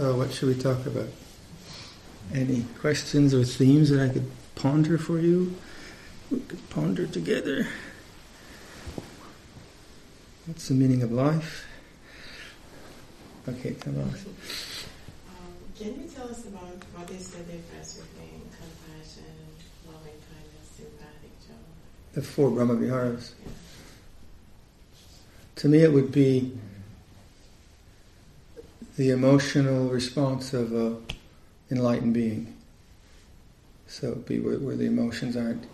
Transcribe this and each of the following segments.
So, what should we talk about? Any questions or themes that I could ponder for you? We could ponder together. What's the meaning of life? Okay, come on. Um, can you tell us about what is the difference between compassion, loving kindness, sympathetic joy? The four Brahma Viharas. Yeah. To me, it would be the emotional response of a enlightened being. So be where, where the emotions aren't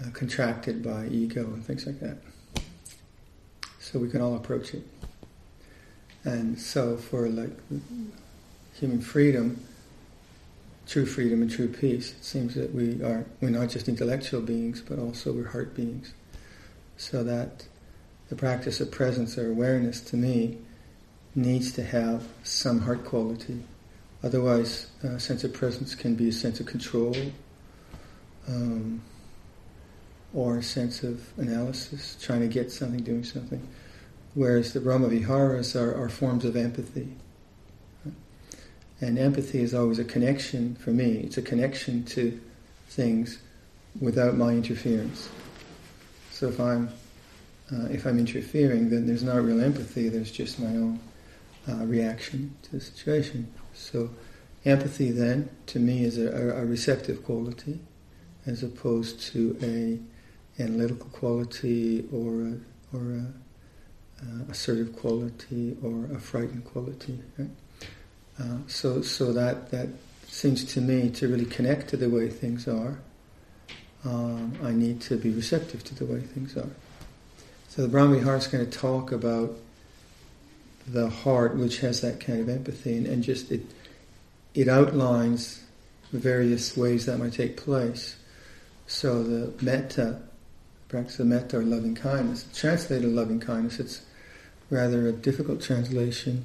uh, contracted by ego and things like that. So we can all approach it. And so for like human freedom, true freedom and true peace, it seems that we are we're not just intellectual beings, but also we're heart beings. So that the practice of presence or awareness to me needs to have some heart quality. Otherwise, a sense of presence can be a sense of control um, or a sense of analysis, trying to get something, doing something. Whereas the Brahma Viharas are, are forms of empathy. And empathy is always a connection for me. It's a connection to things without my interference. So if I'm uh, if I'm interfering, then there's not real empathy. There's just my own uh, reaction to the situation. So empathy then, to me, is a, a, receptive quality, as opposed to a analytical quality or a, or a uh, assertive quality or a frightened quality. Right? Uh, so, so that that seems to me to really connect to the way things are. Um, I need to be receptive to the way things are. So the Brahma Vihara is going to talk about the heart, which has that kind of empathy, and, and just it it outlines the various ways that might take place. So the metta, practice of metta or loving kindness, translated loving kindness, it's rather a difficult translation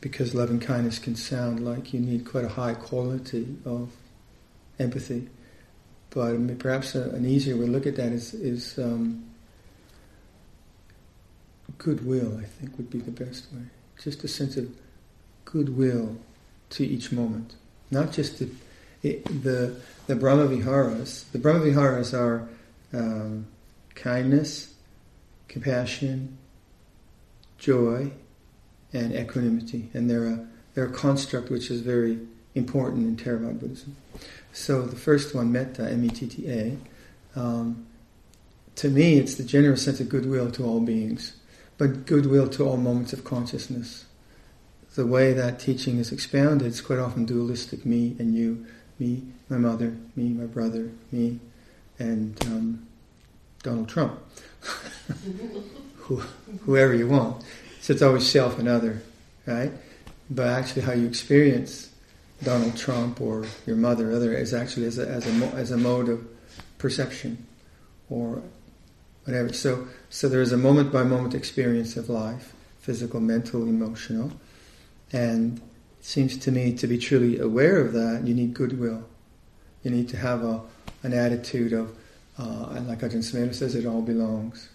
because loving kindness can sound like you need quite a high quality of empathy. But perhaps a, an easier way to look at that is, is um, goodwill, I think, would be the best way. Just a sense of goodwill to each moment. Not just the, the, the Brahma Viharas. The Brahma Viharas are um, kindness, compassion, joy, and equanimity. And they're a, they're a construct which is very important in Theravada Buddhism. So the first one, metta, M-E-T-T-A, um, to me it's the generous sense of goodwill to all beings, but goodwill to all moments of consciousness. The way that teaching is expounded is quite often dualistic, me and you, me, my mother, me, my brother, me, and um, Donald Trump. Whoever you want. So it's always self and other, right? But actually, how you experience Donald Trump or your mother or other is actually as a, as a, as a mode of perception or whatever. So, so there is a moment by moment experience of life, physical, mental, emotional, and it seems to me to be truly aware of that, you need goodwill. You need to have a, an attitude of, uh, like Ajahn Sumedho says, it all belongs.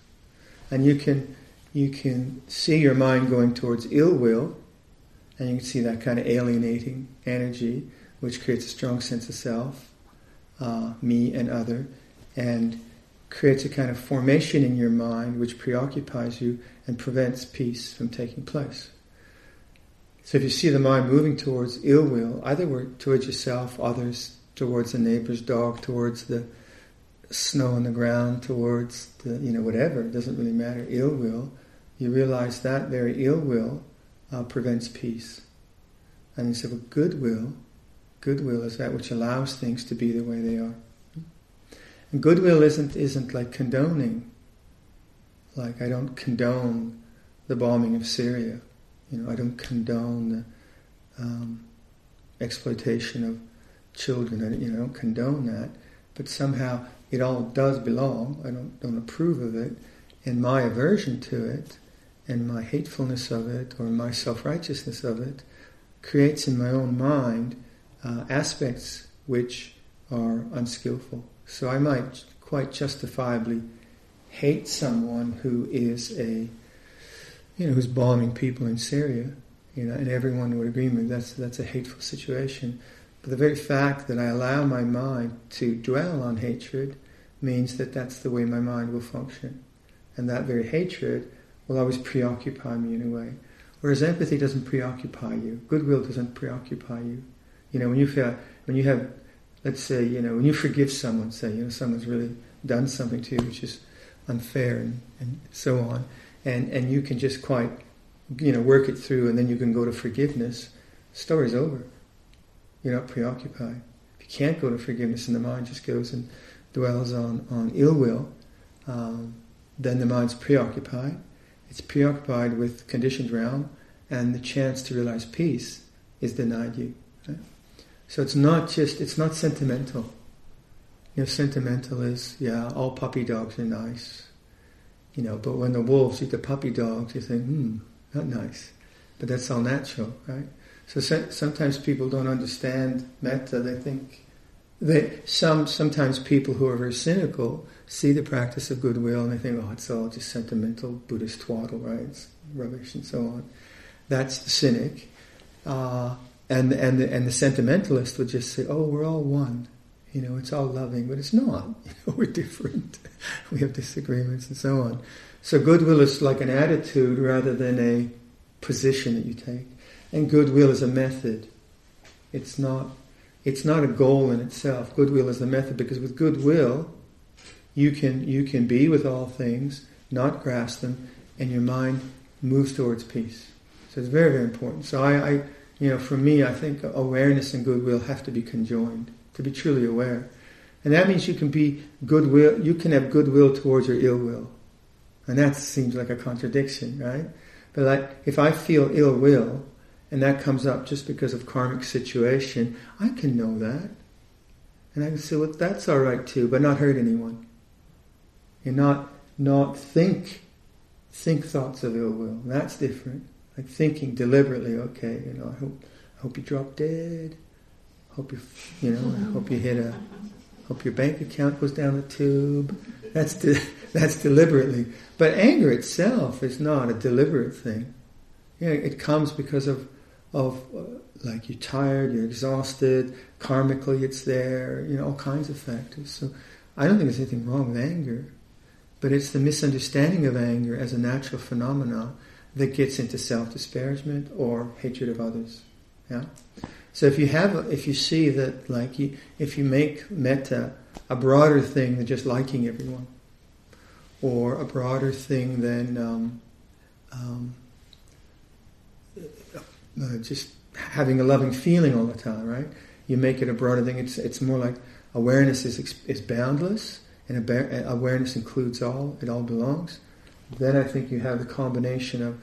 And you can, you can see your mind going towards ill will, and you can see that kind of alienating energy, which creates a strong sense of self, uh, me and other, and creates a kind of formation in your mind which preoccupies you and prevents peace from taking place. So if you see the mind moving towards ill will, either towards yourself, others, towards the neighbor's dog, towards the snow on the ground, towards the, you know, whatever, it doesn't really matter, ill will, you realize that very ill will uh, prevents peace. And you say, well, goodwill, goodwill is that which allows things to be the way they are. And goodwill isn't isn't like condoning. Like I don't condone the bombing of Syria. You know, I don't condone the um, exploitation of children. I you know, don't condone that. But somehow it all does belong. I don't don't approve of it, and my aversion to it, and my hatefulness of it, or my self righteousness of it, creates in my own mind uh, aspects which are unskillful. So I might quite justifiably hate someone who is a you know, who's bombing people in Syria, you know, and everyone would agree with me that's that's a hateful situation. But the very fact that I allow my mind to dwell on hatred means that that's the way my mind will function, and that very hatred will always preoccupy me in a way. Whereas empathy doesn't preoccupy you, goodwill doesn't preoccupy you. You know, when you feel when you have, let's say, you know, when you forgive someone, say, you know, someone's really done something to you which is unfair and, and so on, and and you can just quite, you know, work it through, and then you can go to forgiveness. Story's over. You're not preoccupied. If you can't go to forgiveness, and the mind just goes and dwells on on ill will, um, then the mind's preoccupied. It's preoccupied with conditioned realm, and the chance to realize peace is denied you. So it's not just it's not sentimental. You know, sentimental is yeah, all puppy dogs are nice. You know, but when the wolves eat the puppy dogs, you think, hmm, not nice. But that's all natural, right? So sometimes people don't understand metta. They think that some sometimes people who are very cynical see the practice of goodwill and they think, oh, it's all just sentimental Buddhist twaddle, right? It's rubbish and so on. That's the cynic. Uh, and, and, the, and the sentimentalist would just say, oh, we're all one. You know, it's all loving, but it's not. You know, we're different. we have disagreements and so on. So goodwill is like an attitude rather than a position that you take. And goodwill is a method. It's not, it's not a goal in itself. Goodwill is a method because with goodwill, you can, you can be with all things, not grasp them, and your mind moves towards peace. So it's very, very important. So I, I you know, for me, I think awareness and goodwill have to be conjoined to be truly aware. And that means you can be goodwill, you can have goodwill towards your ill will. And that seems like a contradiction, right? But like, if I feel ill will, and that comes up just because of karmic situation, I can know that. And I can say, well, that's all right too, but not hurt anyone. And not, not think, think thoughts of ill will. That's different. Like thinking deliberately, okay, you know, I hope, I hope you drop dead. Hope you, you know, I hope you hit a, hope your bank account goes down the tube. That's de- that's deliberately. But anger itself is not a deliberate thing. You know, it comes because of of uh, like you're tired, you're exhausted, karmically it's there, you know, all kinds of factors. So I don't think there's anything wrong with anger, but it's the misunderstanding of anger as a natural phenomenon that gets into self-disparagement or hatred of others. Yeah. So if you have, if you see that, like, you, if you make metta a broader thing than just liking everyone, or a broader thing than um, um, uh, just having a loving feeling all the time, right? You make it a broader thing. It's it's more like awareness is is boundless, and awareness includes all. It all belongs. Then I think you have the combination of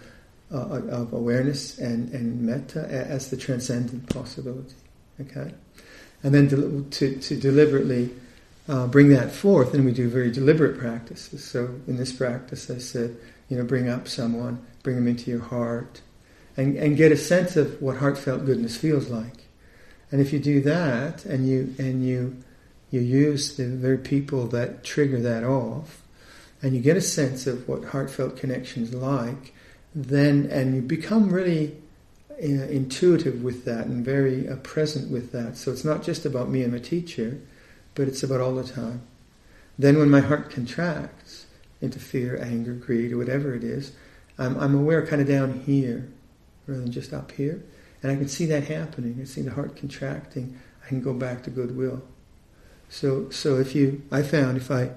uh, of awareness and, and metta as the transcendent possibility. Okay, and then to, to, to deliberately uh, bring that forth, and we do very deliberate practices. So in this practice, I said, you know, bring up someone, bring them into your heart, and, and get a sense of what heartfelt goodness feels like. And if you do that, and you and you you use the very people that trigger that off, and you get a sense of what heartfelt connection is like, then and you become really uh, intuitive with that and very uh, present with that. So it's not just about me and my teacher, but it's about all the time. Then when my heart contracts into fear, anger, greed, or whatever it is, I'm, I'm aware kind of down here rather than just up here. And I can see that happening. I see the heart contracting. I can go back to goodwill. So, so if you, I found if I,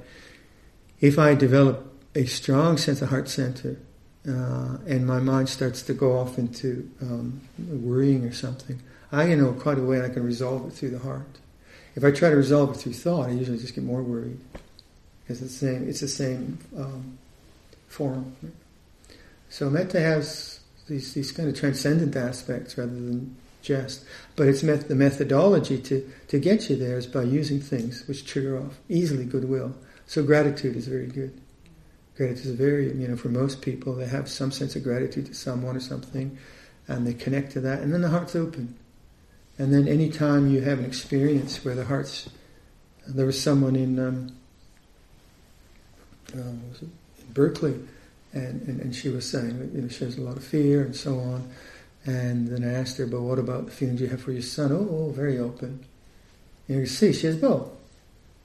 if I develop a strong sense of heart center, uh, and my mind starts to go off into um, worrying or something, I know quite a way I can resolve it through the heart. If I try to resolve it through thought, I usually just get more worried because it's the same. It's the same um, form. So metta has these these kind of transcendent aspects rather than just. But it's met, the methodology to to get you there is by using things which trigger off easily goodwill. So gratitude is very good. Gratitude is very, you know, for most people, they have some sense of gratitude to someone or something, and they connect to that, and then the heart's open. And then anytime you have an experience where the heart's, there was someone in, um, uh, was in Berkeley, and, and, and she was saying, you know, she has a lot of fear and so on. And then I asked her, but what about the feelings you have for your son? Oh, oh very open. And you see, she has both.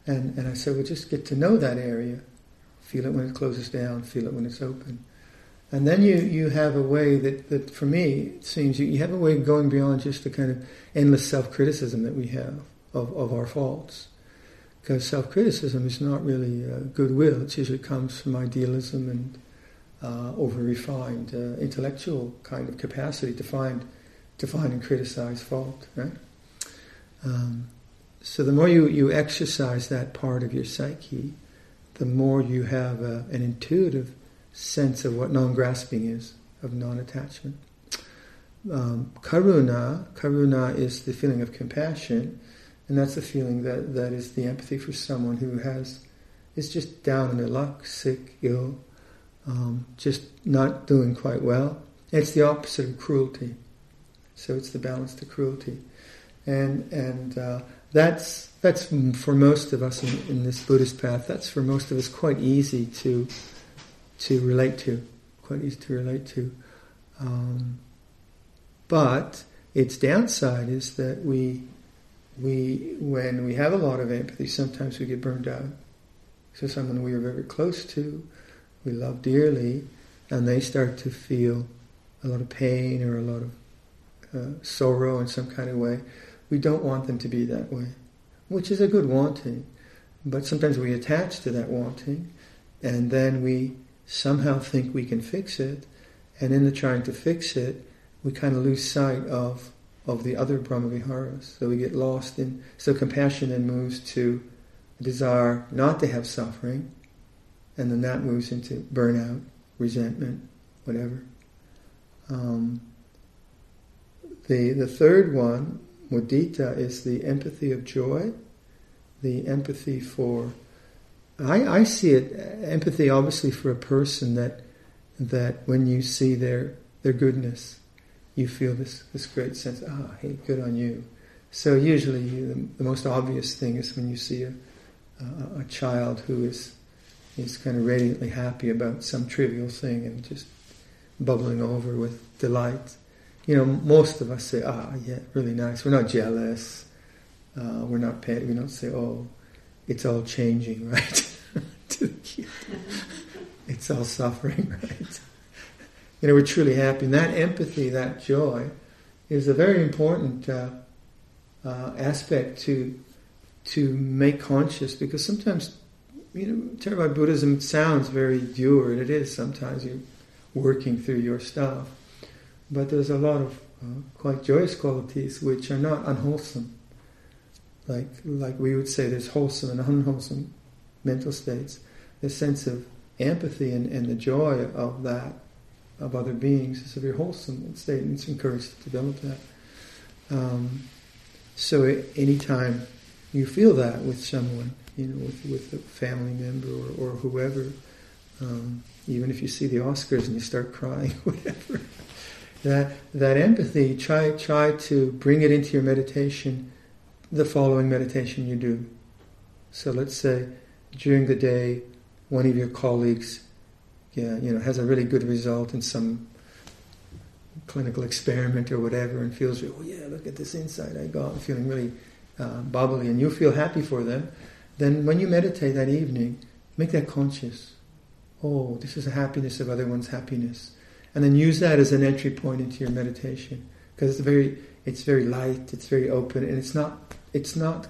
And, and I said, well, just get to know that area. Feel it when it closes down, feel it when it's open. And then you, you have a way that, that, for me, it seems you, you have a way of going beyond just the kind of endless self criticism that we have of, of our faults. Because self criticism is not really uh, goodwill, it usually comes from idealism and uh, over refined uh, intellectual kind of capacity to find, to find and criticize fault, right? Um, so the more you, you exercise that part of your psyche, the more you have a, an intuitive sense of what non-grasping is, of non-attachment. Um, karuna, karuna is the feeling of compassion, and that's the feeling that, that is the empathy for someone who has is just down in their luck, sick, ill, um, just not doing quite well. It's the opposite of cruelty, so it's the balance to cruelty, and and uh, that's that's for most of us in, in, this Buddhist path. That's for most of us quite easy to to relate to, quite easy to relate to. Um, but its downside is that we, we, when we have a lot of empathy, sometimes we get burned out. So someone we are very close to, we love dearly, and they start to feel a lot of pain or a lot of uh, sorrow in some kind of way. We don't want them to be that way, which is a good wanting. But sometimes we attach to that wanting, and then we somehow think we can fix it, and in the trying to fix it, we kind of lose sight of of the other Brahmaviharas. So we get lost in so compassion then moves to desire not to have suffering, and then that moves into burnout, resentment, whatever. Um, the the third one, mudita, is the empathy of joy, the empathy for I, I see it empathy obviously for a person that that when you see their their goodness, you feel this this great sense. Ah, hey, good on you. So usually you, the, the, most obvious thing is when you see a, a, a child who is is kind of radiantly happy about some trivial thing and just bubbling over with delight. You know, most of us say, "Ah, yeah, really nice." We're not jealous. Uh, we're not. Pay- we don't say, "Oh, it's all changing," right? to the kid. It's all suffering, right? You know, we're truly happy. And that empathy, that joy, is a very important uh, uh, aspect to to make conscious because sometimes, you know, Theravada Buddhism sounds very pure, and it is sometimes you're working through your stuff. But there's a lot of uh, quite joyous qualities which are not unwholesome. Like, like we would say there's wholesome and unwholesome mental states, the sense of empathy and, and the joy of that, of other beings, is a very wholesome state, and it's encouraged to develop that. Um, so anytime you feel that with someone, you know, with, with a family member or, or whoever, um, even if you see the Oscars and you start crying, whatever, that that empathy, try try to bring it into your meditation. The following meditation you do. So let's say during the day, one of your colleagues, yeah, you know, has a really good result in some clinical experiment or whatever, and feels, oh yeah, look at this insight I got, I'm feeling really uh, bubbly, and you feel happy for them. Then, when you meditate that evening, make that conscious. Oh, this is the happiness of other one's happiness, and then use that as an entry point into your meditation because it's very, it's very light, it's very open, and it's not, it's not,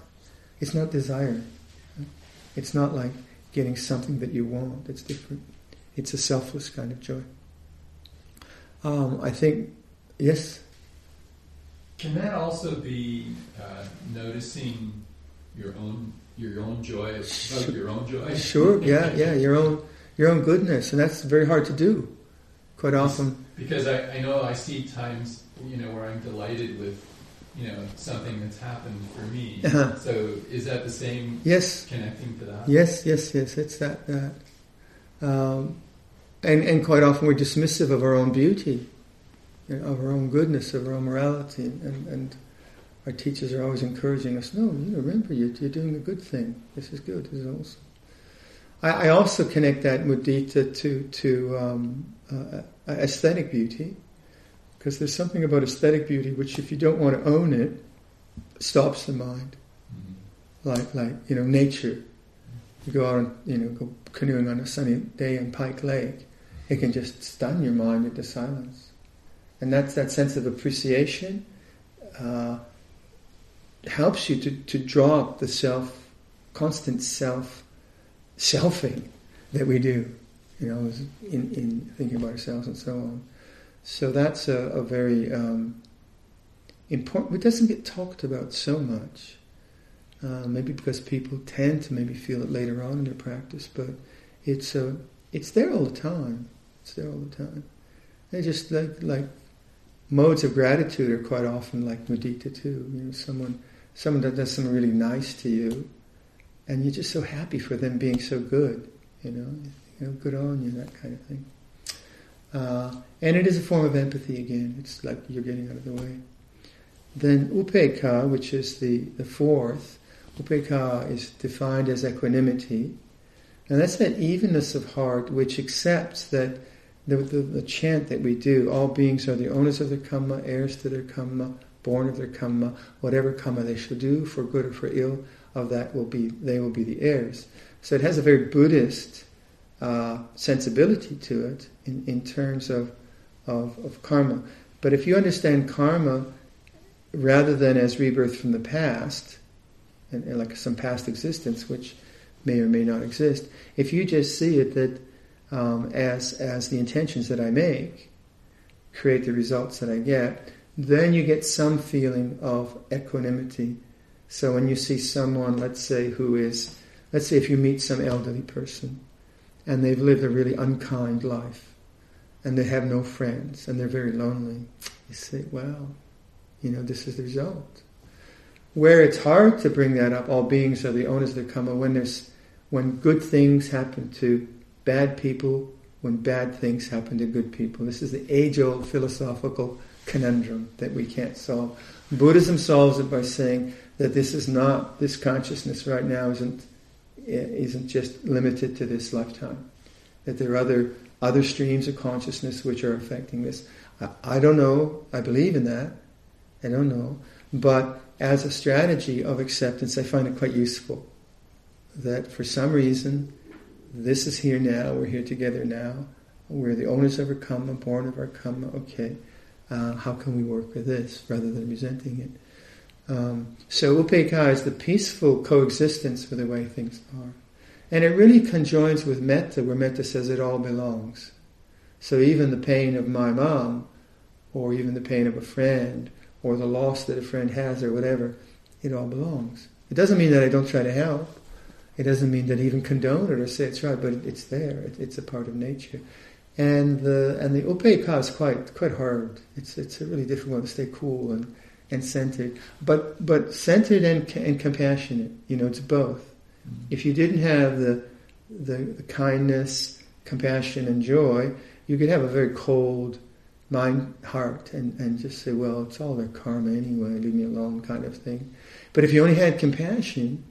it's not desire. It's not like getting something that you want. It's different. It's a selfless kind of joy. Um, I think, yes. Can that also be uh, noticing your own your own joy, sure. your own joy? Sure. Yeah. Yeah. Your own your own goodness, and that's very hard to do. Quite often. Because I, I know I see times you know where I'm delighted with you know something that's happened for me. Uh-huh. So is that the same? Yes. Connecting to that. Yes, yes, yes. It's that that, um, and and quite often we're dismissive of our own beauty, you know, of our own goodness, of our own morality, and and our teachers are always encouraging us. No, you know, remember you you're doing a good thing. This is good. This is awesome. I, I also connect that mudita to to um, uh, aesthetic beauty, because there's something about aesthetic beauty which, if you don't want to own it, stops the mind. Mm-hmm. Like like you know nature. You go out and you know go canoeing on a sunny day in Pike Lake, it can just stun your mind into silence, and that's that sense of appreciation. Uh, helps you to, to drop the self, constant self, selfing that we do, you know, in, in thinking about ourselves and so on. So that's a, a very um, important, it doesn't get talked about so much. Uh, maybe because people tend to maybe feel it later on in their practice, but it's uh, it's there all the time. It's there all the time. They just like like modes of gratitude are quite often like mudita too. You know, someone someone that does something really nice to you, and you're just so happy for them being so good. You know, you know, good on you, that kind of thing. Uh, and it is a form of empathy again. It's like you're getting out of the way. Then upekkha, which is the, the fourth, upekkha is defined as equanimity. And that's that evenness of heart which accepts that the, the, the, chant that we do, all beings are the owners of their karma, heirs to their karma, born of their karma, whatever karma they shall do, for good or for ill, of that will be they will be the heirs. So it has a very Buddhist uh, sensibility to it in, in terms of, of, of karma. But if you understand karma rather than as rebirth from the past, and, and like some past existence which may or may not exist, if you just see it that um, as as the intentions that I make create the results that I get, then you get some feeling of equanimity. So when you see someone, let's say, who is, let's say, if you meet some elderly person, and they've lived a really unkind life, and they have no friends, and they're very lonely, you say, "Well, you know, this is the result." Where it's hard to bring that up, all beings are the owners of the karma. When there's, when good things happen to bad people when bad things happen to good people. This is the age old philosophical conundrum that we can't solve. Buddhism solves it by saying that this is not, this consciousness right now isn't, isn't just limited to this lifetime. That there are other, other streams of consciousness which are affecting this. I, I don't know, I believe in that, I don't know. But as a strategy of acceptance, I find it quite useful. That for some reason, this is here now, we're here together now, we're the owners of our karma, born of our karma, okay, uh, how can we work with this rather than resenting it? Um, so upekkha is the peaceful coexistence with the way things are. And it really conjoins with metta, where metta says it all belongs. So even the pain of my mom, or even the pain of a friend, or the loss that a friend has, or whatever, it all belongs. It doesn't mean that I don't try to help. It doesn't mean that I even condone it or say it's right, but it's there. It, it's a part of nature. And the and the upekkha is quite quite hard. It's it's a really difficult to stay cool and, and centered, but but centered and and compassionate. You know, it's both. Mm-hmm. If you didn't have the, the the kindness, compassion, and joy, you could have a very cold mind, heart, and and just say, well, it's all their karma anyway. Leave me alone, kind of thing. But if you only had compassion,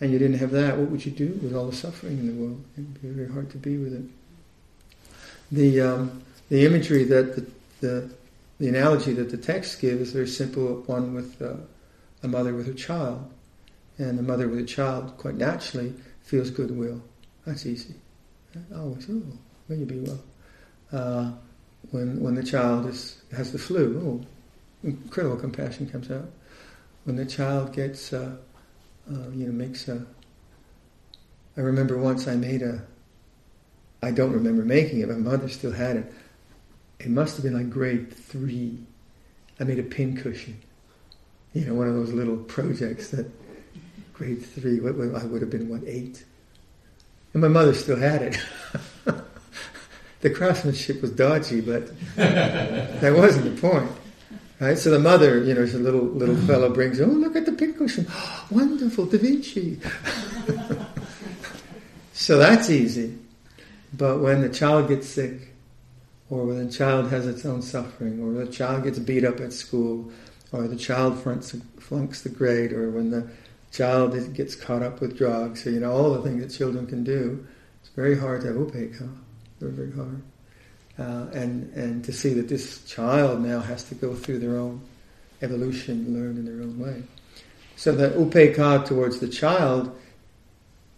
and you didn't have that, what would you do with all the suffering in the world? It'd be very hard to be with it. The um, the imagery that the, the, the analogy that the text gives is very simple. One with uh, a mother with a child, and the mother with a child quite naturally feels goodwill. That's easy. Always, oh, will you be well? Uh, when when the child is has the flu, oh, incredible compassion comes out. When the child gets uh, uh, you know, makes a. I remember once I made a. I don't remember making it. My mother still had it. It must have been like grade three. I made a pin cushion. You know, one of those little projects that grade three. What, I would have been what eight, and my mother still had it. the craftsmanship was dodgy, but that wasn't the point. Right? So the mother, you know, the little little fellow brings, oh, look at the pincushion. Oh, wonderful, Da Vinci. so that's easy. But when the child gets sick, or when the child has its own suffering, or the child gets beat up at school, or the child flunks, flunks the grade, or when the child gets caught up with drugs, so, you know, all the things that children can do, It's Very hard to have upekkha. Very, very hard. Uh, and, and to see that this child now has to go through their own evolution, learn in their own way. So that upekkha towards the child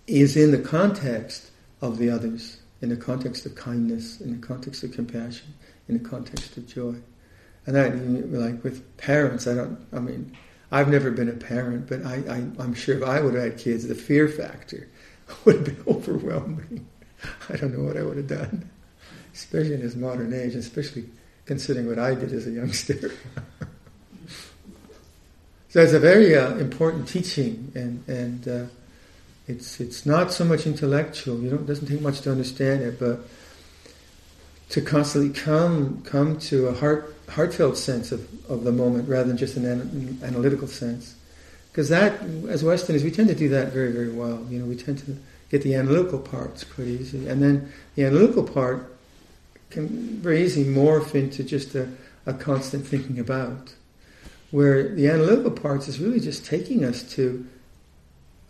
is in the context of the others, in the context of kindness, in the context of compassion, in the context of joy. And that, like with parents, I don't, I mean, I've never been a parent, but I, I, am sure if I would have had kids, the fear factor would have been overwhelming. I don't know what I would have done, especially in this modern age, especially considering what I did as a youngster. so it's a very uh, important teaching, and and uh, it's it's not so much intellectual. You don't it doesn't take much to understand it, but to constantly come come to a heart heartfelt sense of, of the moment rather than just an, an analytical sense. Because that, as Westerners, we tend to do that very, very well. You know, we tend to get the analytical parts quite easy, and then the analytical part can very easily morph into just a, a constant thinking about. Where the analytical parts is really just taking us to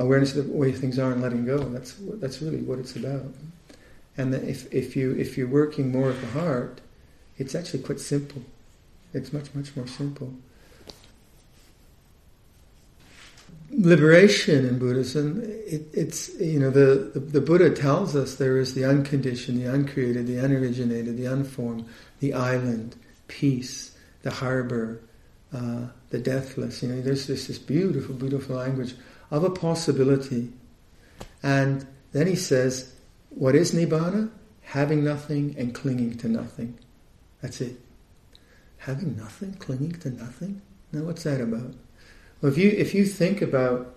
awareness of the way things are and letting go. That's that's really what it's about. And if if you if you're working more at the heart, it's actually quite simple. It's much much more simple. Liberation in Buddhism, it, it's you know the, the, the Buddha tells us there is the unconditioned, the uncreated, the unoriginated, the unformed, the island, peace, the harbor, uh, the deathless. You know, there's this, this beautiful, beautiful language of a possibility. And then he says, what is Nibbana? Having nothing and clinging to nothing. That's it. Having nothing, clinging to nothing? Now what's that about? Well, if you, if you think about,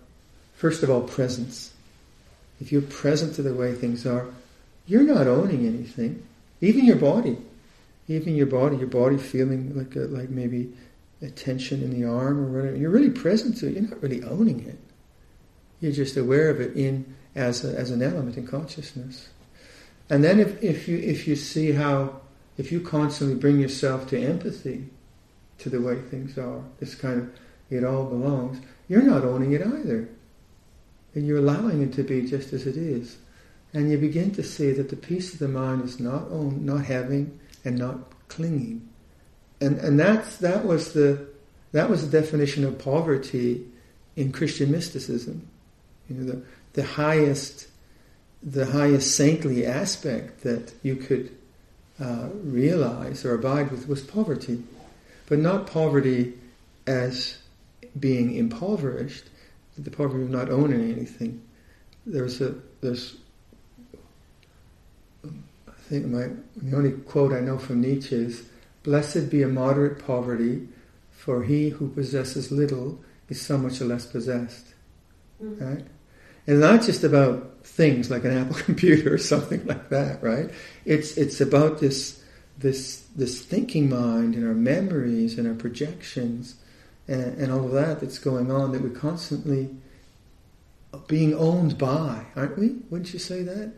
first of all, presence, if you're present to the way things are, you're not owning anything. Even your body. Even your body, your body feeling like a, like maybe a tension in the arm or whatever. You're really present to it. You're not really owning it. You're just aware of it in as, a, as an element in consciousness. And then if, if you if you see how if you constantly bring yourself to empathy to the way things are, this kind of it all belongs, you're not owning it either. And you're allowing it to be just as it is. And you begin to see that the peace of the mind is not own, not having and not clinging. And and that's that was the that was the definition of poverty in Christian mysticism. You know, the, the highest, the highest saintly aspect that you could uh, realize or abide with was poverty, but not poverty as being impoverished, the poverty of not owning anything. There's a there's I think my the only quote I know from Nietzsche is Blessed be a moderate poverty, for he who possesses little is so much less possessed. Right? It's not just about things like an Apple computer or something like that, right? It's it's about this this this thinking mind and our memories and our projections and, and all of that that's going on that we're constantly being owned by, aren't we? Wouldn't you say that?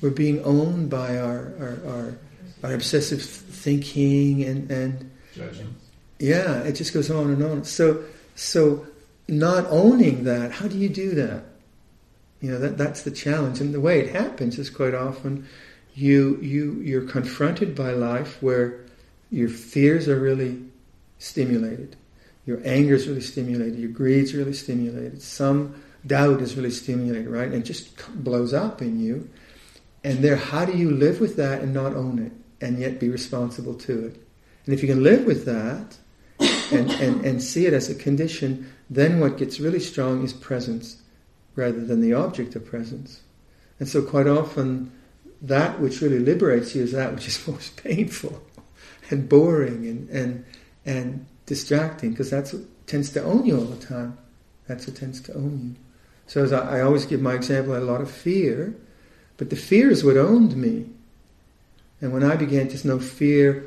We're being owned by our our, our, our obsessive thinking and and Judging. yeah, it just goes on and on. So so not owning that, how do you do that? You know, that, that's the challenge. And the way it happens is quite often you, you, you're confronted by life where your fears are really stimulated. Your anger is really stimulated. Your greed is really stimulated. Some doubt is really stimulated, right? And it just blows up in you. And there, how do you live with that and not own it and yet be responsible to it? And if you can live with that and, and, and see it as a condition, then what gets really strong is presence rather than the object of presence. And so, quite often, that which really liberates you is that which is most painful and boring and, and, and distracting, because that's what tends to own you all the time. That's what tends to own you. So, as I, I always give my example, I had a lot of fear, but the fear is what owned me. And when I began to know fear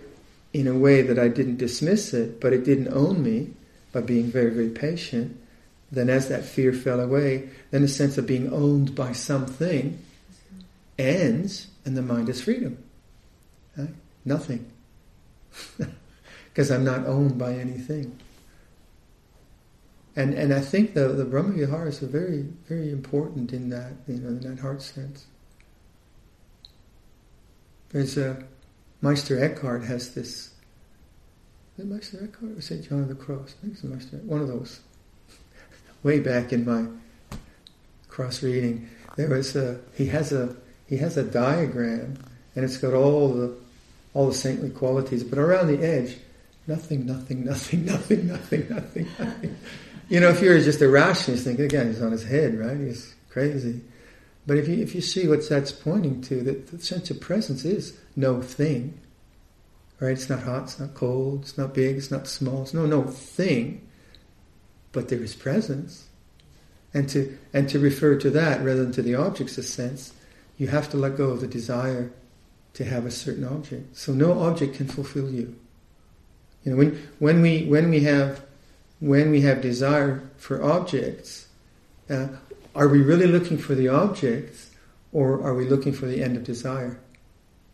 in a way that I didn't dismiss it, but it didn't own me by being very, very patient, then as that fear fell away, then the sense of being owned by something ends and the mind is freedom. Right? Nothing. Because I'm not owned by anything. And and I think the the Brahma Viharas are very, very important in that, you know, in that heart sense. There's a Meister Eckhart has this. Is it Meister Eckhart or St. John of the Cross? I think it's Meister. One of those. Way back in my cross reading, there was a. He has a. He has a diagram, and it's got all the all the saintly qualities, but around the edge, nothing, nothing, nothing, nothing, nothing, nothing, nothing. You know, if you're just a rationalist, think again, he's on his head, right? He's crazy. But if you if you see what that's pointing to, that the sense of presence is no thing. Right? It's not hot, it's not cold, it's not big, it's not small, it's no no thing. But there is presence. And to and to refer to that rather than to the objects of sense, you have to let go of the desire to have a certain object. So no object can fulfill you. You know, when when we when we have when we have desire for objects, uh, are we really looking for the objects or are we looking for the end of desire?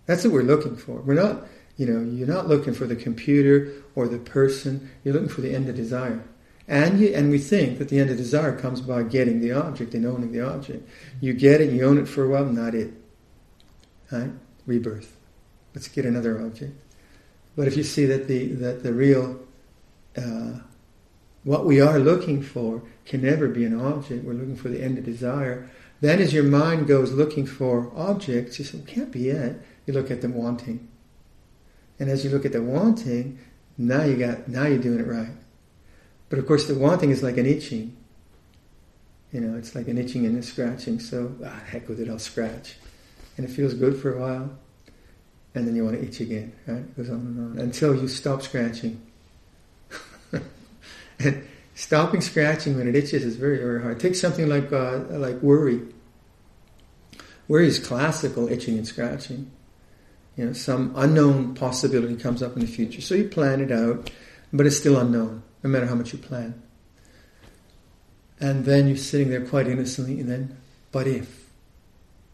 That's what we're looking for. We're not, you know, you're not looking for the computer or the person, you're looking for the end of desire. And, you, and we think that the end of desire comes by getting the object and owning the object. You get it, you own it for a while, not it. Right? Rebirth. Let's get another object. But if you see that the, that the real, uh, what we are looking for can never be an object. We're looking for the end of desire. Then, as your mind goes looking for objects, you say, "Can't be it." You look at them wanting, and as you look at the wanting, now you got now you're doing it right. But of course, the wanting is like an itching. You know, it's like an itching and a scratching. So, ah, heck with it, I'll scratch, and it feels good for a while, and then you want to itch again. Right? It goes on and on until you stop scratching. and Stopping scratching when it itches is very, very hard. Take something like uh, like worry. Worry is classical itching and scratching. You know, some unknown possibility comes up in the future. So you plan it out, but it's still unknown, no matter how much you plan. And then you're sitting there quite innocently, and then, but if?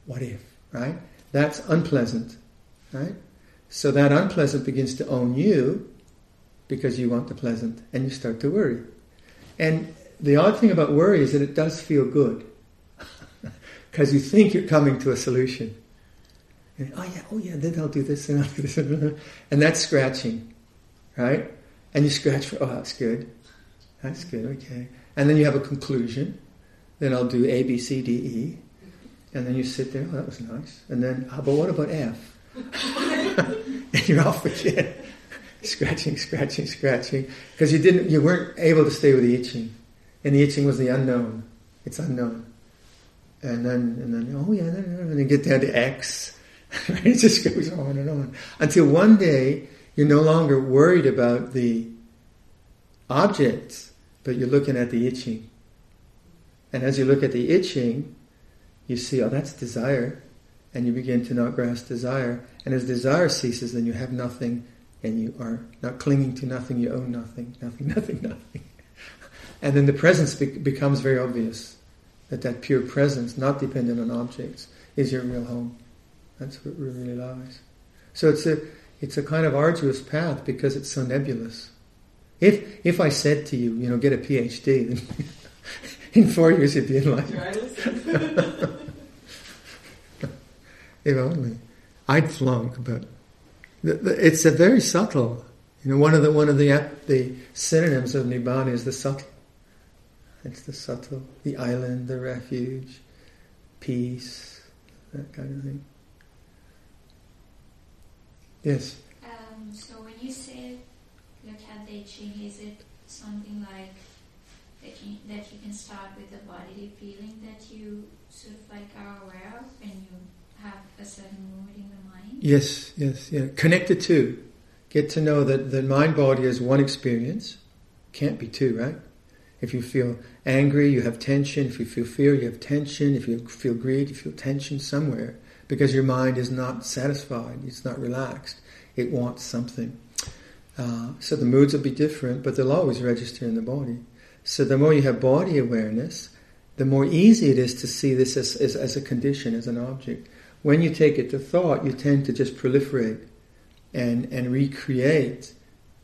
What if? Right? That's unpleasant, right? So that unpleasant begins to own you because you want the pleasant, and you start to worry. And the odd thing about worry is that it does feel good because you think you're coming to a solution. And, oh yeah, oh yeah, then I'll do this and I'll do this, and that's scratching, right? And you scratch for, oh, that's good, that's good, okay. And then you have a conclusion. Then I'll do A, B, C, D, E, and then you sit there. Oh, that was nice. And then, oh, but what about F? and you're off again scratching, scratching, scratching, because you didn't, you weren't able to stay with the itching, and the itching was the unknown. It's unknown, and then and then oh yeah, and then you get down to X. it just goes on and on until one day you're no longer worried about the objects, but you're looking at the itching. And as you look at the itching, you see, oh, that's desire. And you begin to not grasp desire. And as desire ceases, then you have nothing and you are not clinging to nothing, you own nothing, nothing, nothing, nothing. and then the presence be- becomes very obvious that that pure presence, not dependent on objects, is your real home. That's where it really lies. So it's a it's a kind of arduous path because it's so nebulous. If if I said to you, you know, get a PhD, then in four years you'd be enlightened. if only. I'd flunk, but it's a very subtle. You know, one of the one of the uh, the synonyms of nibbana is the subtle. It's the subtle, the island, the refuge, peace, that kind of thing. Yes. Um, so when you say look at the itching, is it something like that you, that you can start with the bodily feeling that you sort of like are aware of and you have a certain mood in the mind? Yes, yes, yeah. Connect the two. Get to know that the mind body is one experience. Can't be two, right? If you feel angry, you have tension. If you feel fear, you have tension. If you feel greed, you feel tension somewhere because your mind is not satisfied. It's not relaxed. It wants something. Uh, so the moods will be different, but they'll always register in the body. So the more you have body awareness, the more easy it is to see this as, as, as a condition, as an object when you take it to thought, you tend to just proliferate and, and recreate,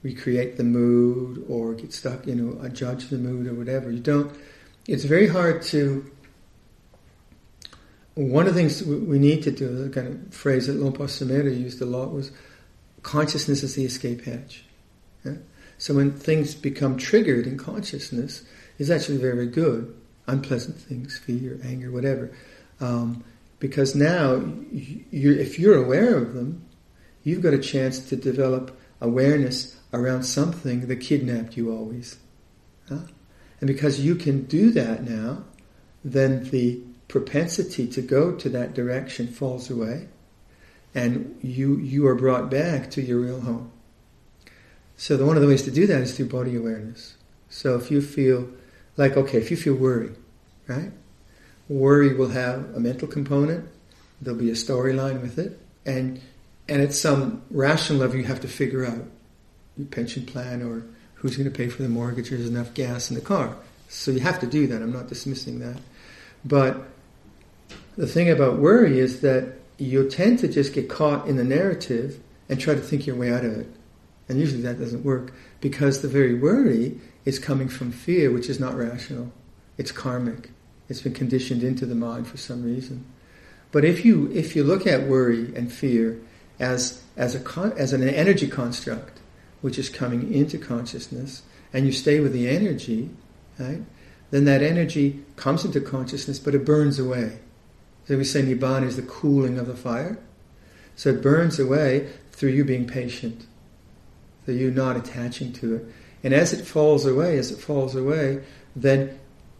recreate the mood or get stuck, you know, judge the mood or whatever. You don't, it's very hard to one of the things we need to do, the kind of phrase that Luang Por used a lot was consciousness is the escape hatch. Yeah? So when things become triggered in consciousness, it's actually very good. Unpleasant things, fear, anger, whatever. Um, because now, you're, if you're aware of them, you've got a chance to develop awareness around something that kidnapped you always. Huh? And because you can do that now, then the propensity to go to that direction falls away, and you you are brought back to your real home. So the, one of the ways to do that is through body awareness. So if you feel like okay, if you feel worry, right? Worry will have a mental component. There'll be a storyline with it, and and at some rational level, you have to figure out your pension plan or who's going to pay for the mortgage. Or there's enough gas in the car, so you have to do that. I'm not dismissing that, but the thing about worry is that you tend to just get caught in the narrative and try to think your way out of it. And usually that doesn't work because the very worry is coming from fear, which is not rational. It's karmic. It's been conditioned into the mind for some reason. But if you if you look at worry and fear as as a con, as an energy construct, which is coming into consciousness, and you stay with the energy, right? Then that energy comes into consciousness, but it burns away. So we say Nibbana is the cooling of the fire. So it burns away through you being patient, through you not attaching to it. And as it falls away, as it falls away, then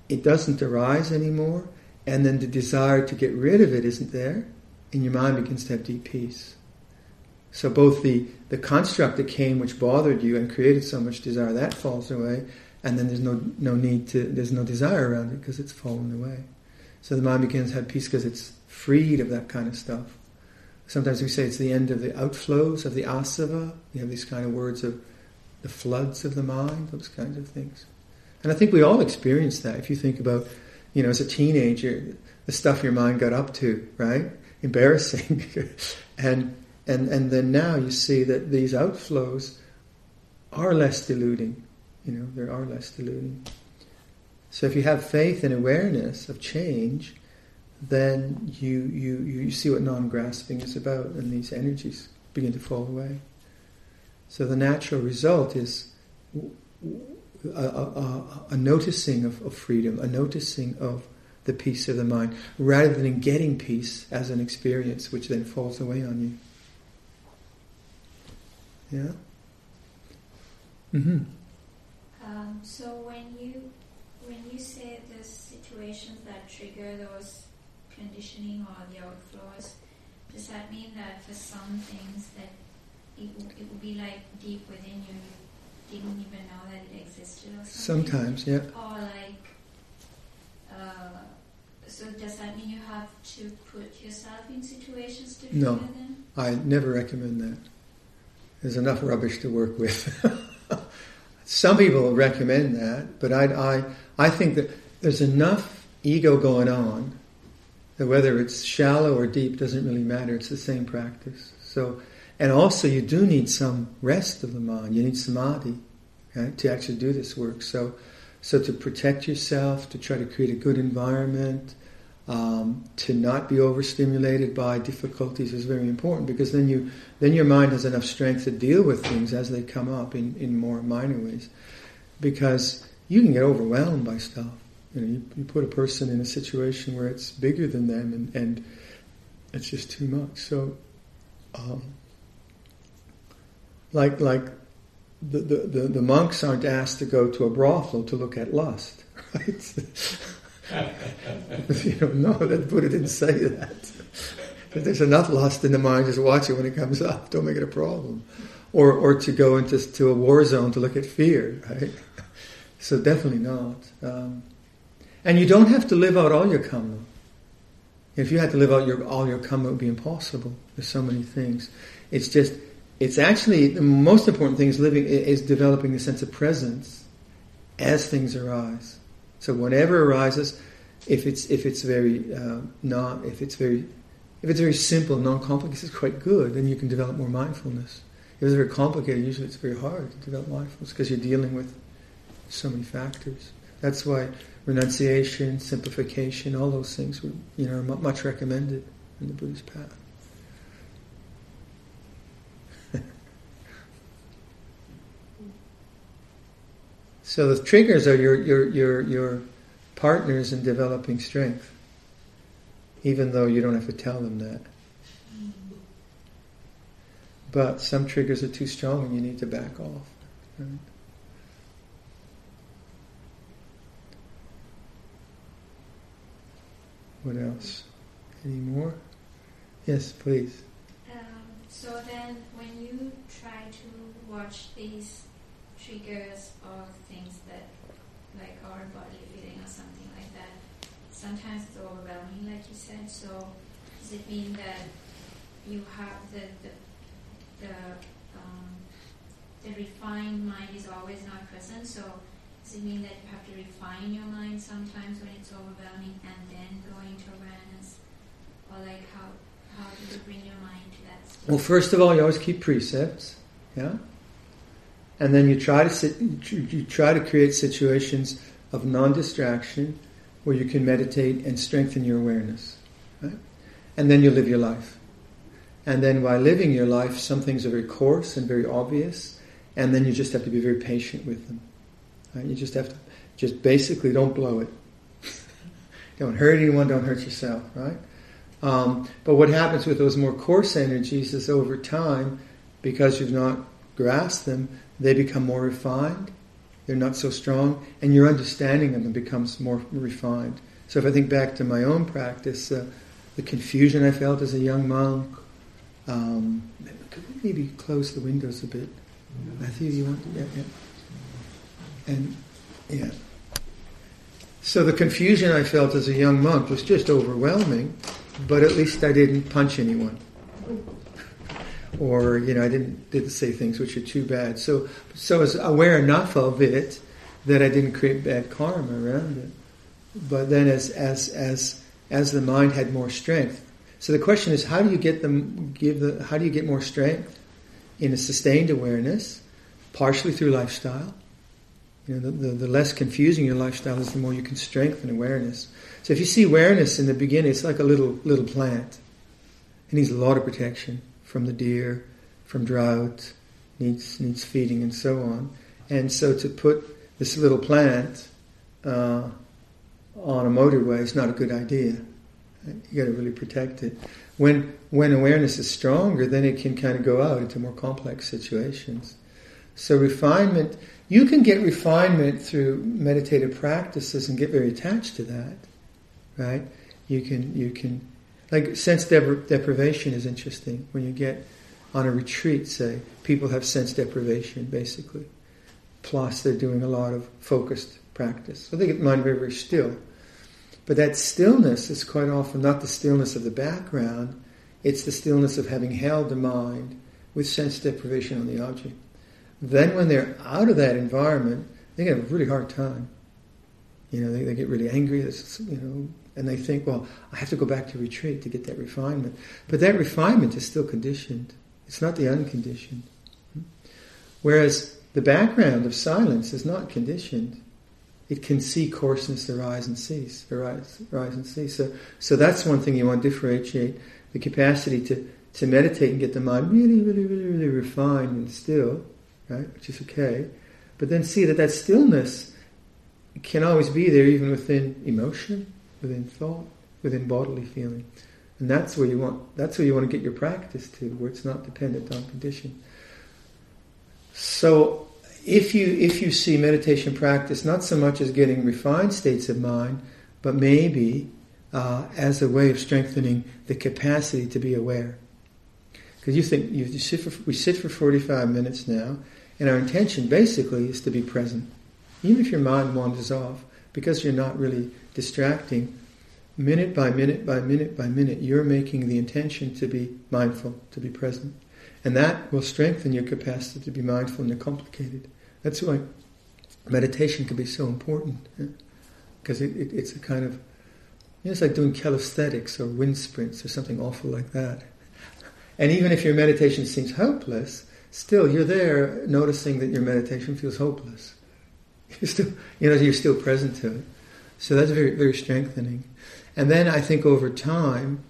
it doesn't arise anymore, and then the desire to get rid of it isn't there, and your mind begins to have deep peace. So both the, the construct that came which bothered you and created so much desire, that falls away, and then there's no, no need to, there's no desire around it because it's fallen away. So the mind begins to have peace because it's freed of that kind of stuff. Sometimes we say it's the end of the outflows of the asava. We have these kind of words of the floods of the mind, those kinds of things. And I think we all experience that. If you think about, you know, as a teenager, the stuff your mind got up to, right? Embarrassing. and, and, and then now you see that these outflows are less deluding. You know, there are less deluding. So if you have faith and awareness of change, then you, you, you see what non-grasping is about and these energies begin to fall away. So the natural result is a, a, a noticing of, of, freedom, a noticing of the peace of the mind, rather than getting peace as an experience which then falls away on you. Yeah? Mm-hmm. Um, so when you you say the situations that trigger those conditioning or the outflows, does that mean that for some things that it, it will be like deep within you, you didn't even know that it existed or something? Sometimes, yeah. Or like, uh, so does that mean you have to put yourself in situations to know, them? No, I never recommend that. There's enough rubbish to work with. Some people recommend that, but I, I, I think that there's enough ego going on that whether it's shallow or deep doesn't really matter. It's the same practice. So, and also you do need some rest of the mind. You need samadhi right, to actually do this work. So, so to protect yourself, to try to create a good environment, um, to not be overstimulated by difficulties is very important because then you then your mind has enough strength to deal with things as they come up in, in more minor ways. Because you can get overwhelmed by stuff. You know, you, you put a person in a situation where it's bigger than them and, and it's just too much. So um, like like the, the, the, the monks aren't asked to go to a brothel to look at lust, right? you know, no, that Buddha didn't say that. If there's enough lust in the mind, just watch it when it comes up. Don't make it a problem. Or, or to go into to a war zone to look at fear, right? So definitely not. Um, and you don't have to live out all your karma. If you had to live out your, all your karma, it would be impossible. There's so many things. It's just, it's actually the most important thing is living is developing a sense of presence as things arise. So whatever arises, if it's if it's very uh, not if it's very if it's very simple, non-complicated, it's quite good. Then you can develop more mindfulness. If it's very complicated, usually it's very hard to develop mindfulness because you're dealing with so many factors. That's why renunciation, simplification, all those things were, you know, are much recommended in the Buddhist path. so the triggers are your, your, your, your partners in developing strength, even though you don't have to tell them that. But some triggers are too strong and you need to back off. Right? What else? Any more? Yes, please. Um, so then, when you try to watch these triggers or things that, like our body feeling or something like that, sometimes it's overwhelming, like you said. So, does it mean that you have the the the, um, the refined mind is always not present? So, does it mean that you have to refine your mind sometimes when it's overwhelming and then go into awareness? Or like how, how do you bring your mind to that state? Well, first of all, you always keep precepts, yeah? And then you try to sit, you try to create situations of non-distraction where you can meditate and strengthen your awareness, right? And then you live your life. And then while living your life, some things are very coarse and very obvious, and then you just have to be very patient with them. Right? You just have to, just basically don't blow it. don't hurt anyone, don't hurt yourself, right? Um, but what happens with those more coarse energies is over time, because you've not grasped them, they become more refined. They're not so strong, and your understanding of them becomes more refined. So if I think back to my own practice, uh, the confusion I felt as a young monk, um, could we maybe close the windows a bit? Matthew, you want to? Yeah, yeah. And yeah. So the confusion I felt as a young monk was just overwhelming, but at least I didn't punch anyone. Or, you know, I didn't, didn't say things which are too bad. So, so I was aware enough of it that I didn't create bad karma around it. But then as, as, as, as the mind had more strength. So the question is, how do you get them, give the, how do you get more strength in a sustained awareness? Partially through lifestyle you know, the, the, the, less confusing your lifestyle is, the more you can strengthen awareness. So if you see awareness in the beginning, it's like a little little plant. It needs a lot of protection from the deer, from drought, needs needs feeding and so on. And so to put this little plant uh, on a motorway is not a good idea. You got to really protect it. When when awareness is stronger, then it can kind of go out into more complex situations. So refinement you can get refinement through meditative practices and get very attached to that, right? You can, you can, like sense deprivation is interesting. When you get on a retreat, say, people have sense deprivation, basically. Plus, they're doing a lot of focused practice. So they get mind very, very still. But that stillness is quite often not the stillness of the background, it's the stillness of having held the mind with sense deprivation on the object. Then when they're out of that environment, they get a really hard time. You know, they, they get really angry, you know, and they think, well, I have to go back to retreat to get that refinement. But that refinement is still conditioned. It's not the unconditioned. Whereas the background of silence is not conditioned. It can see coarseness arise and cease, arise, arise and cease. So, so that's one thing you want to differentiate the capacity to, to meditate and get the mind really, really, really, really refined and still right? Which is okay. But then see that that stillness can always be there even within emotion, within thought, within bodily feeling. And that's where you want that's where you want to get your practice to, where it's not dependent on condition. So if you if you see meditation practice not so much as getting refined states of mind, but maybe uh, as a way of strengthening the capacity to be aware. Because you think you, sit for, we sit for forty five minutes now, and our intention basically is to be present. Even if your mind wanders off, because you're not really distracting, minute by minute by minute by minute, you're making the intention to be mindful, to be present. And that will strengthen your capacity to be mindful in the complicated. That's why meditation can be so important. Because it, it, it's a kind of, you know, it's like doing calisthenics or wind sprints or something awful like that. And even if your meditation seems hopeless, still you're there noticing that your meditation feels hopeless. You're still, you know, you're still present to it. So that's very, very strengthening. And then I think over time,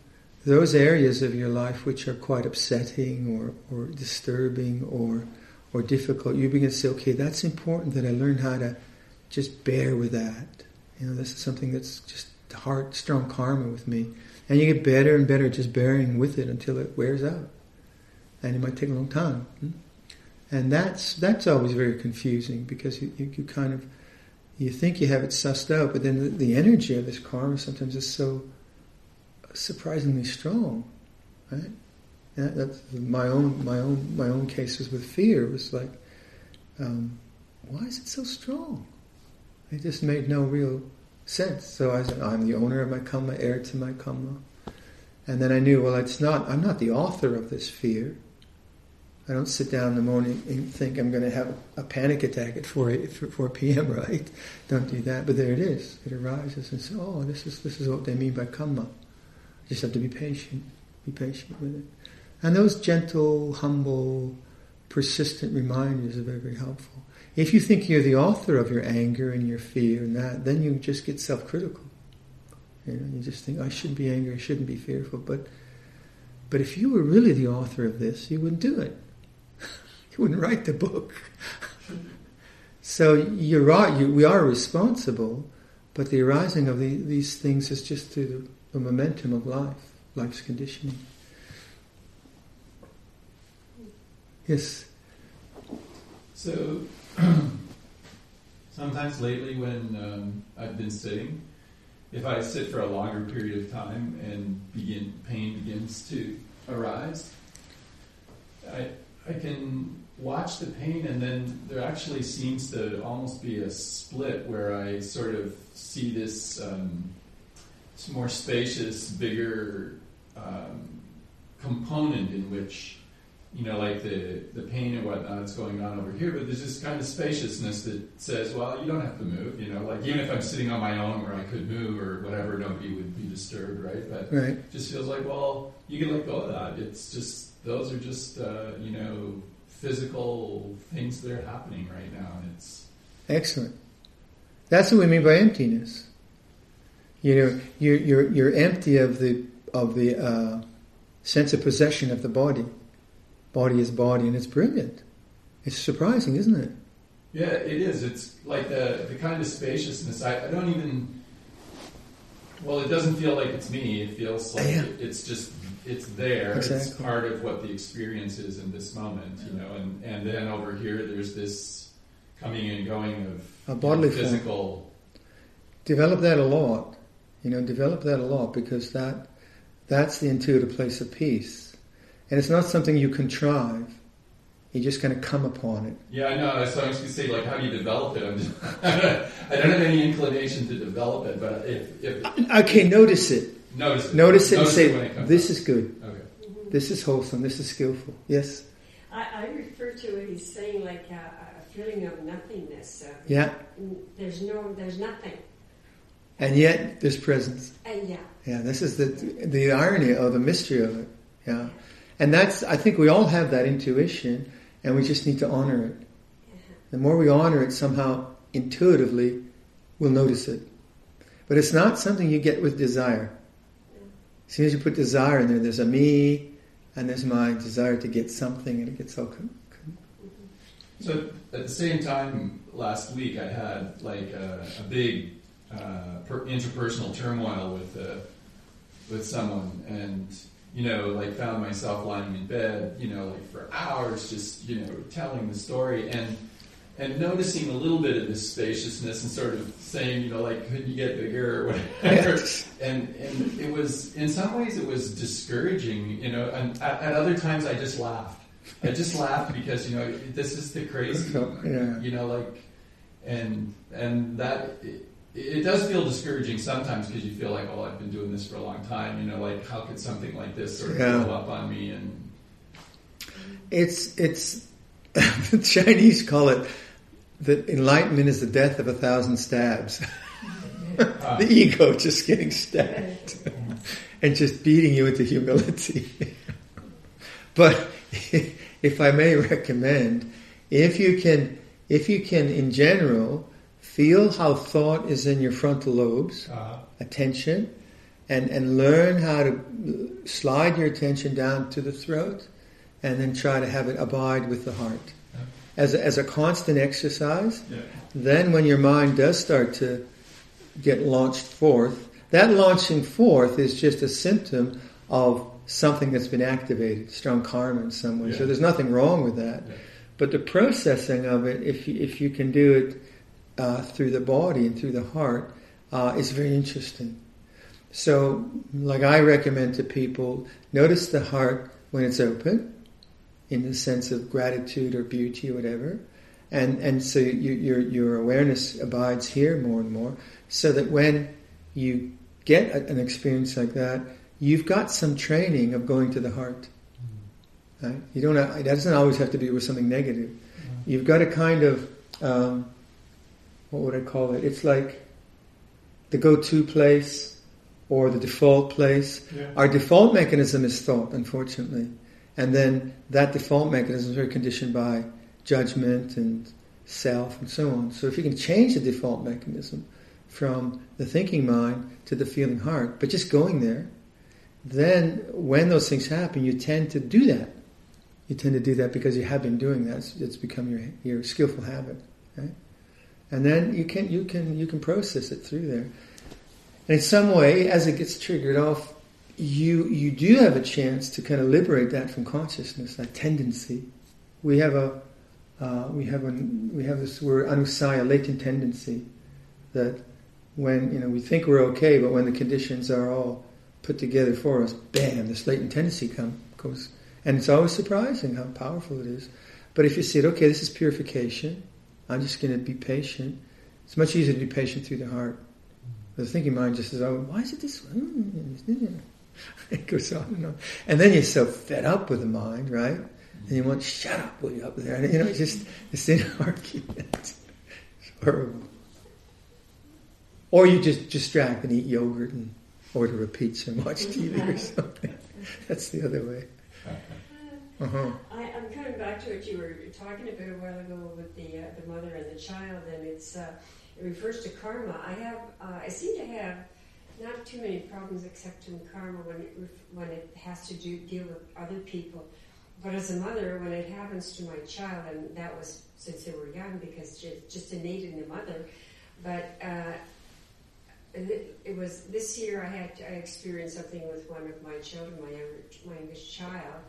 those areas of your life which are quite upsetting or, or disturbing or or difficult, you begin to say, okay, that's important that I learn how to just bear with that. You know, this is something that's just hard, strong karma with me. And you get better and better just bearing with it until it wears out. And it might take a long time. Hmm? And that's that's always very confusing because you, you, you, kind of you think you have it sussed out, but then the, the energy of this karma sometimes is so surprisingly strong, right? Yeah, that's my own my own my own cases with fear was like, um, why is it so strong? It just made no real sense. So I said, I'm the owner of my karma, heir to my karma, and then I knew, well, it's not. I'm not the author of this fear. I don't sit down in the morning and think I'm going to have a panic attack at 4, 4 p.m., right? Don't do that. But there it is. It arises and says, oh, this is, this is what they mean by karma. You just have to be patient. Be patient with it. And those gentle, humble, persistent reminders are very, very helpful. If you think you're the author of your anger and your fear and that, then you just get self-critical. You know, you just think, I shouldn't be angry, I shouldn't be fearful. But, but if you were really the author of this, you wouldn't do it. Wouldn't write the book. so you're right, you, we are responsible, but the arising of the, these things is just through the, the momentum of life, life's conditioning. Yes. So sometimes lately, when um, I've been sitting, if I sit for a longer period of time and begin pain begins to arise, I I can watch the pain, and then there actually seems to almost be a split where I sort of see this, um, more spacious, bigger um, component in which you know, like the, the pain and whatnot that's going on over here, but there's this kind of spaciousness that says, well, you don't have to move, you know, like even if I'm sitting on my own where I could move or whatever, nobody would be disturbed, right? But right. just feels like, well, you can let go of that. It's just, those are just, uh, you know, physical things that are happening right now. And it's excellent. That's what we mean by emptiness. You know, you're, you're, you're empty of the, of the uh, sense of possession of the body body is body, and it's brilliant. It's surprising, isn't it? Yeah, it is. It's like the the kind of spaciousness. I, I don't even. Well, it doesn't feel like it's me. It feels like yeah. it, it's just it's there. Exactly. It's part of what the experience is in this moment, you know. And and then over here, there's this coming and going of a bodily you know, physical. Form. Develop that a lot, you know. Develop that a lot because that that's the intuitive place of peace and it's not something you contrive. You're just kind of come upon it. Yeah, I know. So I was going to say, like, how do you develop it? I'm just, I don't have any inclination to develop it, but if, if okay, notice it. Notice it. Notice it notice and say, it "This is good. Okay. This is wholesome. This is skillful." Yes. I, I refer to it as saying like a, a feeling of nothingness. Uh, yeah. There's no. There's nothing. And yet there's presence. And yeah. Yeah. This is the the irony of the mystery of it. Yeah. And that's, I think we all have that intuition, and we just need to honor it. The more we honor it, somehow intuitively, we'll notice it. But it's not something you get with desire. As soon as you put desire in there, there's a me, and there's my desire to get something, and it gets all. Con- so at the same time, last week I had like a, a big uh, per- interpersonal turmoil with uh, with someone, and you know, like found myself lying in bed, you know, like for hours, just you know, telling the story and and noticing a little bit of this spaciousness and sort of saying, you know, like, could you get bigger or whatever. and and it was in some ways it was discouraging, you know, and at, at other times I just laughed. I just laughed because you know this is the crazy, yeah. you know, like, and and that. It, it does feel discouraging sometimes because you feel like, oh, I've been doing this for a long time. You know, like how could something like this sort of yeah. blow up on me? And it's it's the Chinese call it that enlightenment is the death of a thousand stabs. uh, the ego just getting stabbed and just beating you into humility. but if I may recommend, if you can, if you can, in general feel how thought is in your frontal lobes, Uh, attention, and, and learn how to slide your attention down to the throat and then try to have it abide with the heart. Yeah. As a, as a constant exercise, yeah. then when your mind does start to get launched forth, that launching forth is just a symptom of something that's been activated, strong karma in some way. So there's nothing wrong with that. Yeah. But the processing of it, if you, if you can do it uh, through the body and through the heart, uh, is very interesting. So, like I recommend to people, notice the heart when it's open, in the sense of gratitude or beauty or whatever, and and so you, your your awareness abides here more and more, so that when you get a- an experience like that, you've got some training of going to the heart. Right? You don't. Have, it doesn't always have to be with something negative. You've got a kind of um, what would I call it? It's like the go-to place or the default place. Yeah. Our default mechanism is thought, unfortunately, and then that default mechanism is very conditioned by judgment and self and so on. So if you can change the default mechanism from the thinking mind to the feeling heart, but just going there, then when those things happen, you tend to do that. You tend to do that because you have been doing that. It's, become your your skillful habit? And then you can you can you can process it through there. And in some way, as it gets triggered off, you you do have a chance to kind of liberate that from consciousness, that tendency. We have a uh, we have an, we have this word anusaya, latent tendency, that when you know we think we're okay, but when the conditions are all put together for us, bam, this latent tendency come, goes, and it's always surprising how powerful it is. But if you see it, okay, this is purification. I'm just going to be patient. It's much easier to be patient through the heart. The thinking mind just says, "Oh, why is it this way?" Mm, mm, mm, It goes on and on, and then you're so fed up with the mind, right? And you want, "Shut up, will you up there?" And, you know, it's just this inner argument. It's horrible. Or you just distract and eat yogurt and order a pizza and watch TV or something. That's the other way. Uh-huh. I, I'm coming back to what you were talking about a while ago with the uh, the mother and the child, and it's uh, it refers to karma. I have uh, I seem to have not too many problems except in karma when it when it has to do deal with other people. But as a mother, when it happens to my child, and that was since they were young because it's just innate in the mother. But uh, it, it was this year I had I experienced something with one of my children, my younger, my youngest child,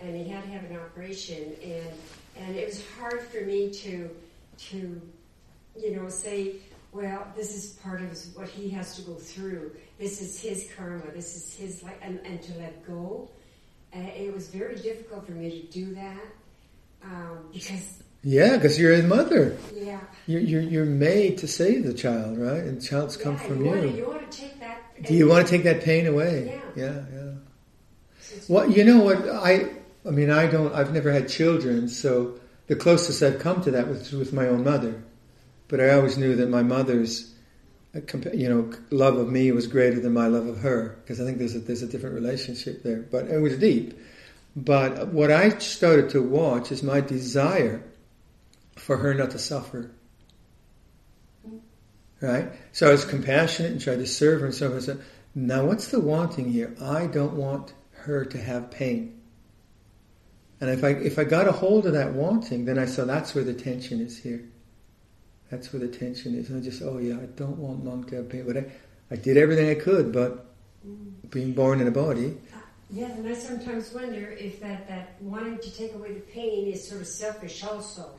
and he had to have an operation, and and it was hard for me to to you know say, well, this is part of what he has to go through. This is his karma. This is his life, and, and to let go. Uh, it was very difficult for me to do that um, because Yeah, because you're a mother. yeah. You're, you're, you're made to save the child, right? And the child's come yeah, from you. Want to, you. you want to take that. Do you want to take that pain away? Yeah. Yeah, yeah. Well, you know what? I, I mean, I don't. I've never had children, so the closest I've come to that was with my own mother. But I always knew that my mother's, uh, you know, love of me was greater than my love of her because I think there's a there's a different relationship there. But it was deep. But what I started to watch is my desire for her not to suffer. Right? So I was compassionate and tried to serve her and so. So now what's the wanting here? I don't want her to have pain. And if I if I got a hold of that wanting, then I saw that's where the tension is here. That's where the tension is. And I just, oh yeah, I don't want mom to have pain. But I, I did everything I could, but being born in a body, uh, Yeah, and I sometimes wonder if that, that wanting to take away the pain is sort of selfish also.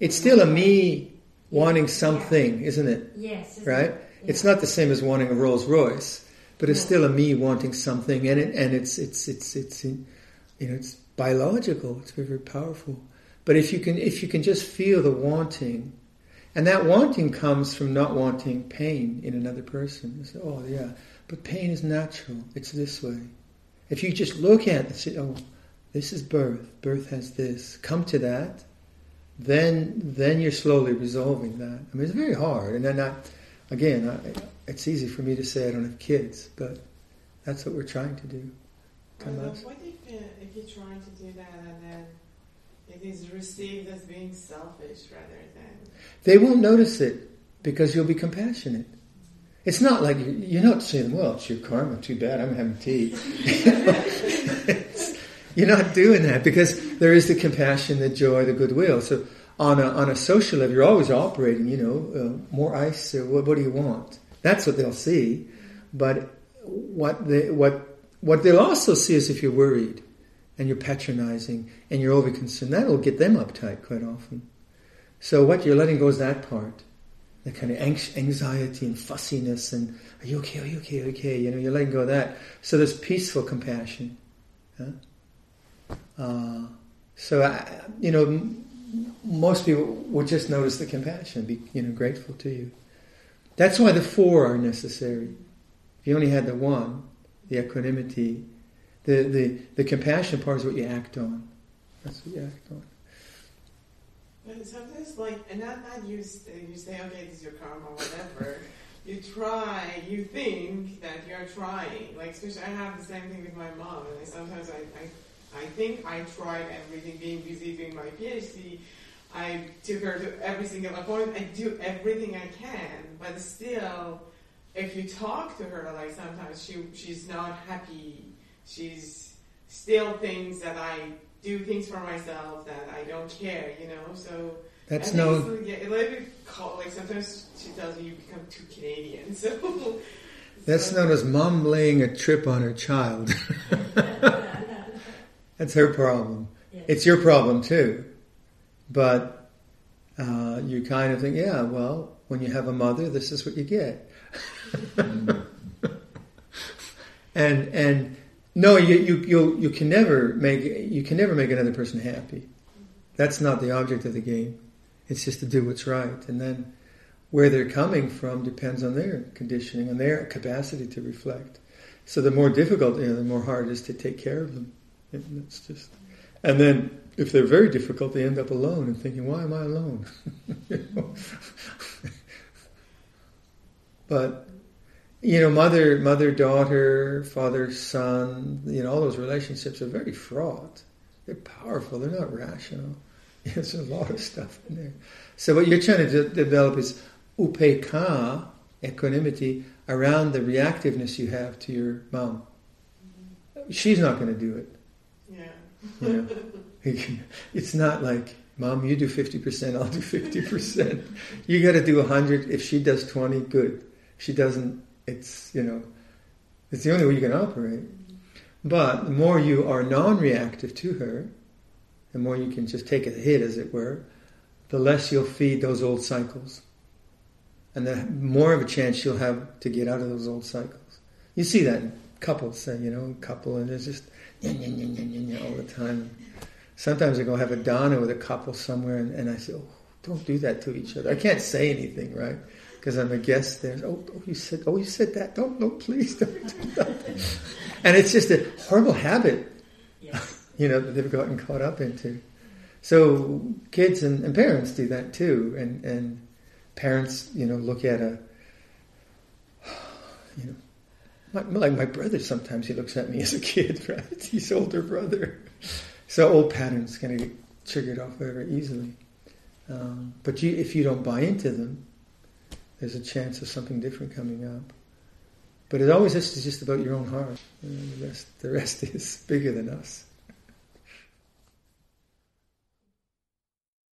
it's still a me wanting something, isn't it? Yes. isn't Right? it? It's not the same as wanting a Rolls Royce, but it's No. still a me wanting something, and it and it's it's it's it's you know it's biological. It's very very powerful. But if you can if you can just feel the wanting, and that wanting comes from not wanting pain in another person. It's, oh yeah, but pain is natural. It's this way. If you just look at it and say, oh, this is birth. Birth has this. Come to that. Then then you're slowly resolving that. I mean, it's very hard, and then I, again, I, it's easy for me to say I don't have kids, but that's what we're trying to do. Well, Tomas? what if, uh, if you're trying to do that and then it is received as being selfish rather than They won't notice it. because you'll be compassionate. It's not like you're, not saying, well, it's your karma, too bad, I'm having tea. you're not doing that because there is the compassion, the joy, the goodwill. So on a, on a social level, you're always operating, you know, uh, more ice, or what, what do you want? That's what they'll see. But what they, what, what they'll also see is if you're worried and you're patronizing and you're over concerned, that'll get them uptight quite often. So what you're letting go is that part, the kind of anxiety and fussiness and are you okay? Are you okay? Okay, you know, you're letting go of that. So there's peaceful compassion. Uh, so I, you know, most people would just notice the compassion, be you know grateful to you. That's why the four are necessary. If you only had the one, the equanimity, the, the, the compassion part is what you act on. That's what you act on. And sometimes, like, and not not you. You say, okay, this is your karma, whatever. you try. You think that you're trying. Like, especially, I have the same thing with my mom. And I, sometimes I, I, I think I tried everything, being busy doing my PhD. I took her to every single appointment. I do everything I can, but still, if you talk to her, like sometimes she she's not happy. She's still thinks that I do things for myself that I don't care, you know. So that's no. Like, yeah, like, like sometimes she tells me you become too Canadian. So that's known as mom laying a trip on her child. that's her problem. Yeah. It's your problem too, but uh, you kind of think, yeah, well, when you have a mother, this is what you get. and and no, you, you, you, you can never make, you can never make another person happy. That's not the object of the game. It's just to do what's right. And then where they're coming from depends on their conditioning and their capacity to reflect. So the more difficult, you know, the more hard it is to take care of them. It's just, and then if they're very difficult, they end up alone and thinking, "Why am I alone?" but you know, mother, mother, daughter, father, son, you know, all those relationships are very fraught. They're powerful. They're not rational. There's a lot of stuff in there. So what you're trying to de- develop is upekkha, equanimity, around the reactiveness you have to your mom. She's not going to do it. Yeah. You know? it's not like, mom, you do 50%, I'll do 50%. you got to do 100. If she does 20, good. If she doesn't, it's, you know, it's the only way you can operate. But the more you are non reactive to her, the more you can just take a hit, as it were, the less you'll feed those old cycles. And the more of a chance you'll have to get out of those old cycles. You see that in couples, say, you know, couple, and there's just all the time. Sometimes I go have a dana with a couple somewhere, and, and I say, oh, don't do that to each other. I can't say anything, right? Because I'm a guest there. Oh, oh, you said, oh, you said that. Don't, no, please don't do that. and it's just a horrible habit, you know, that they've gotten caught up into. So kids and, and, parents do that too, and and parents, you know, look at a, you know, my, like my brother. Sometimes he looks at me as a kid, right? He's older brother, so old patterns kind of get triggered off very easily. Um, but you, if you don't buy into them, there's a chance of something different coming up. But it always is just about your own heart. the rest, the rest is bigger than us.